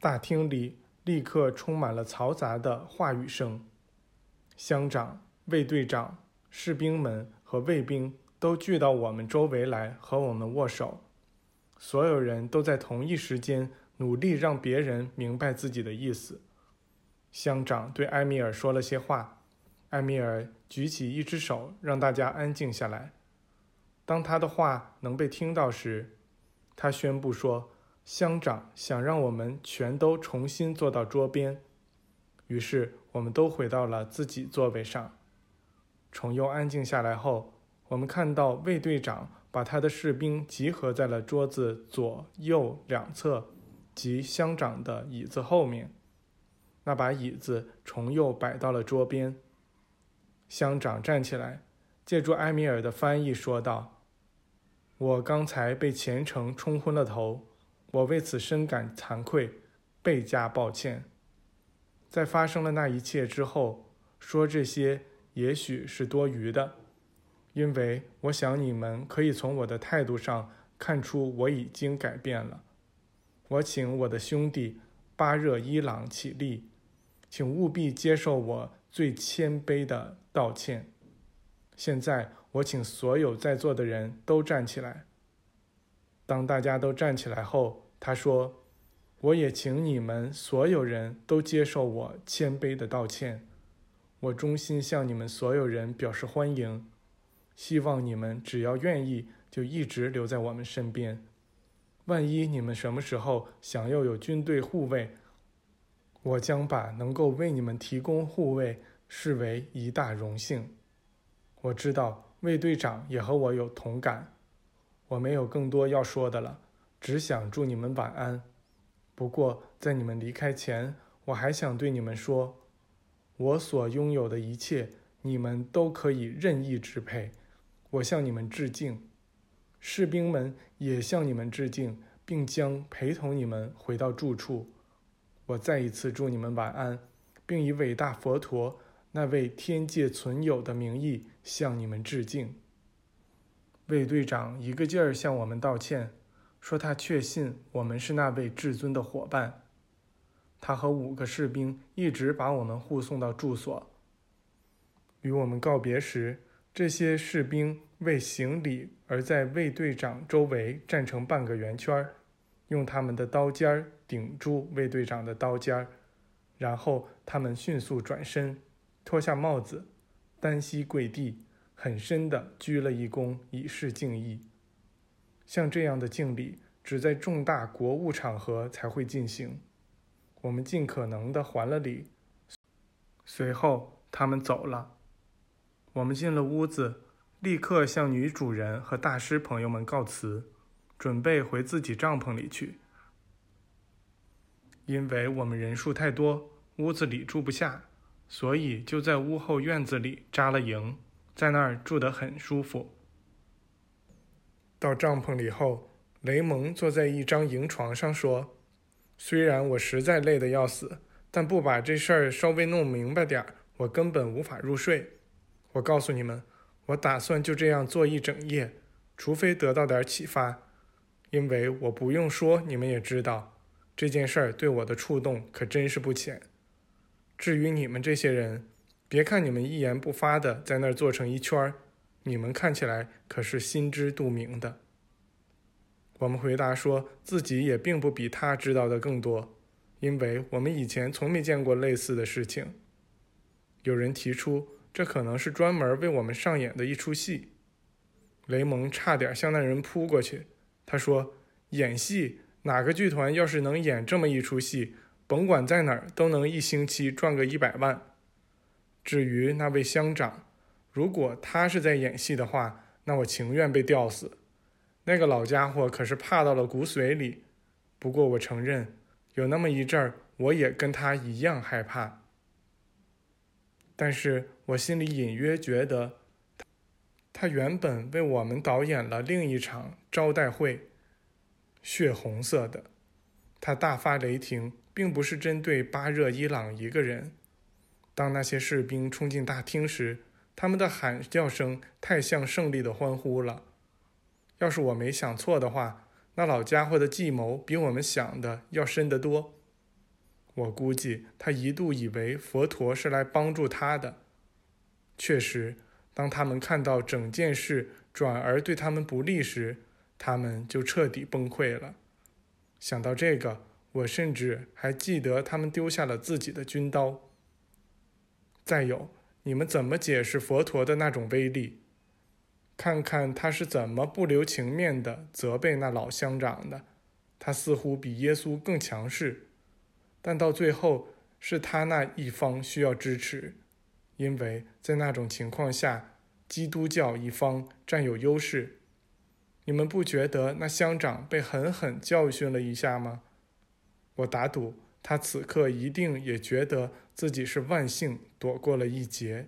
大厅里立刻充满了嘈杂的话语声。乡长、卫队长、士兵们和卫兵都聚到我们周围来和我们握手。所有人都在同一时间努力让别人明白自己的意思。乡长对埃米尔说了些话，埃米尔举起一只手，让大家安静下来。当他的话能被听到时，他宣布说：“乡长想让我们全都重新坐到桌边。”于是我们都回到了自己座位上。重又安静下来后，我们看到卫队长把他的士兵集合在了桌子左右两侧及乡长的椅子后面。那把椅子重又摆到了桌边。乡长站起来，借助埃米尔的翻译说道：“我刚才被虔诚冲昏了头，我为此深感惭愧，倍加抱歉。在发生了那一切之后，说这些也许是多余的，因为我想你们可以从我的态度上看出我已经改变了。我请我的兄弟巴热伊朗起立。”请务必接受我最谦卑的道歉。现在，我请所有在座的人都站起来。当大家都站起来后，他说：“我也请你们所有人都接受我谦卑的道歉。我衷心向你们所有人表示欢迎，希望你们只要愿意，就一直留在我们身边。万一你们什么时候想要有军队护卫，我将把能够为你们提供护卫视为一大荣幸。我知道卫队长也和我有同感。我没有更多要说的了，只想祝你们晚安。不过在你们离开前，我还想对你们说，我所拥有的一切，你们都可以任意支配。我向你们致敬，士兵们也向你们致敬，并将陪同你们回到住处。我再一次祝你们晚安，并以伟大佛陀那位天界存有的名义向你们致敬。卫队长一个劲儿向我们道歉，说他确信我们是那位至尊的伙伴。他和五个士兵一直把我们护送到住所。与我们告别时，这些士兵为行礼而在卫队长周围站成半个圆圈儿。用他们的刀尖儿顶住卫队长的刀尖儿，然后他们迅速转身，脱下帽子，单膝跪地，很深地鞠了一躬，以示敬意。像这样的敬礼，只在重大国务场合才会进行。我们尽可能的还了礼，随后他们走了。我们进了屋子，立刻向女主人和大师朋友们告辞。准备回自己帐篷里去，因为我们人数太多，屋子里住不下，所以就在屋后院子里扎了营，在那儿住得很舒服。到帐篷里后，雷蒙坐在一张营床上说：“虽然我实在累得要死，但不把这事儿稍微弄明白点儿，我根本无法入睡。我告诉你们，我打算就这样坐一整夜，除非得到点启发。”因为我不用说，你们也知道，这件事儿对我的触动可真是不浅。至于你们这些人，别看你们一言不发的在那儿坐成一圈儿，你们看起来可是心知肚明的。我们回答说自己也并不比他知道的更多，因为我们以前从没见过类似的事情。有人提出，这可能是专门为我们上演的一出戏。雷蒙差点向那人扑过去。他说：“演戏，哪个剧团要是能演这么一出戏，甭管在哪儿都能一星期赚个一百万。至于那位乡长，如果他是在演戏的话，那我情愿被吊死。那个老家伙可是怕到了骨髓里。不过我承认，有那么一阵儿，我也跟他一样害怕。但是我心里隐约觉得。”他原本为我们导演了另一场招待会，血红色的。他大发雷霆，并不是针对巴热伊朗一个人。当那些士兵冲进大厅时，他们的喊叫声太像胜利的欢呼了。要是我没想错的话，那老家伙的计谋比我们想的要深得多。我估计他一度以为佛陀是来帮助他的。确实，当他们看到整件事转而对他们不利时，他们就彻底崩溃了。想到这个，我甚至还记得他们丢下了自己的军刀。再有，你们怎么解释佛陀的那种威力？看看他是怎么不留情面的责备那老乡长的。他似乎比耶稣更强势，但到最后是他那一方需要支持，因为在那种情况下，基督教一方占有优势。你们不觉得那乡长被狠狠教训了一下吗？我打赌他此刻一定也觉得自己是万幸躲过了一劫。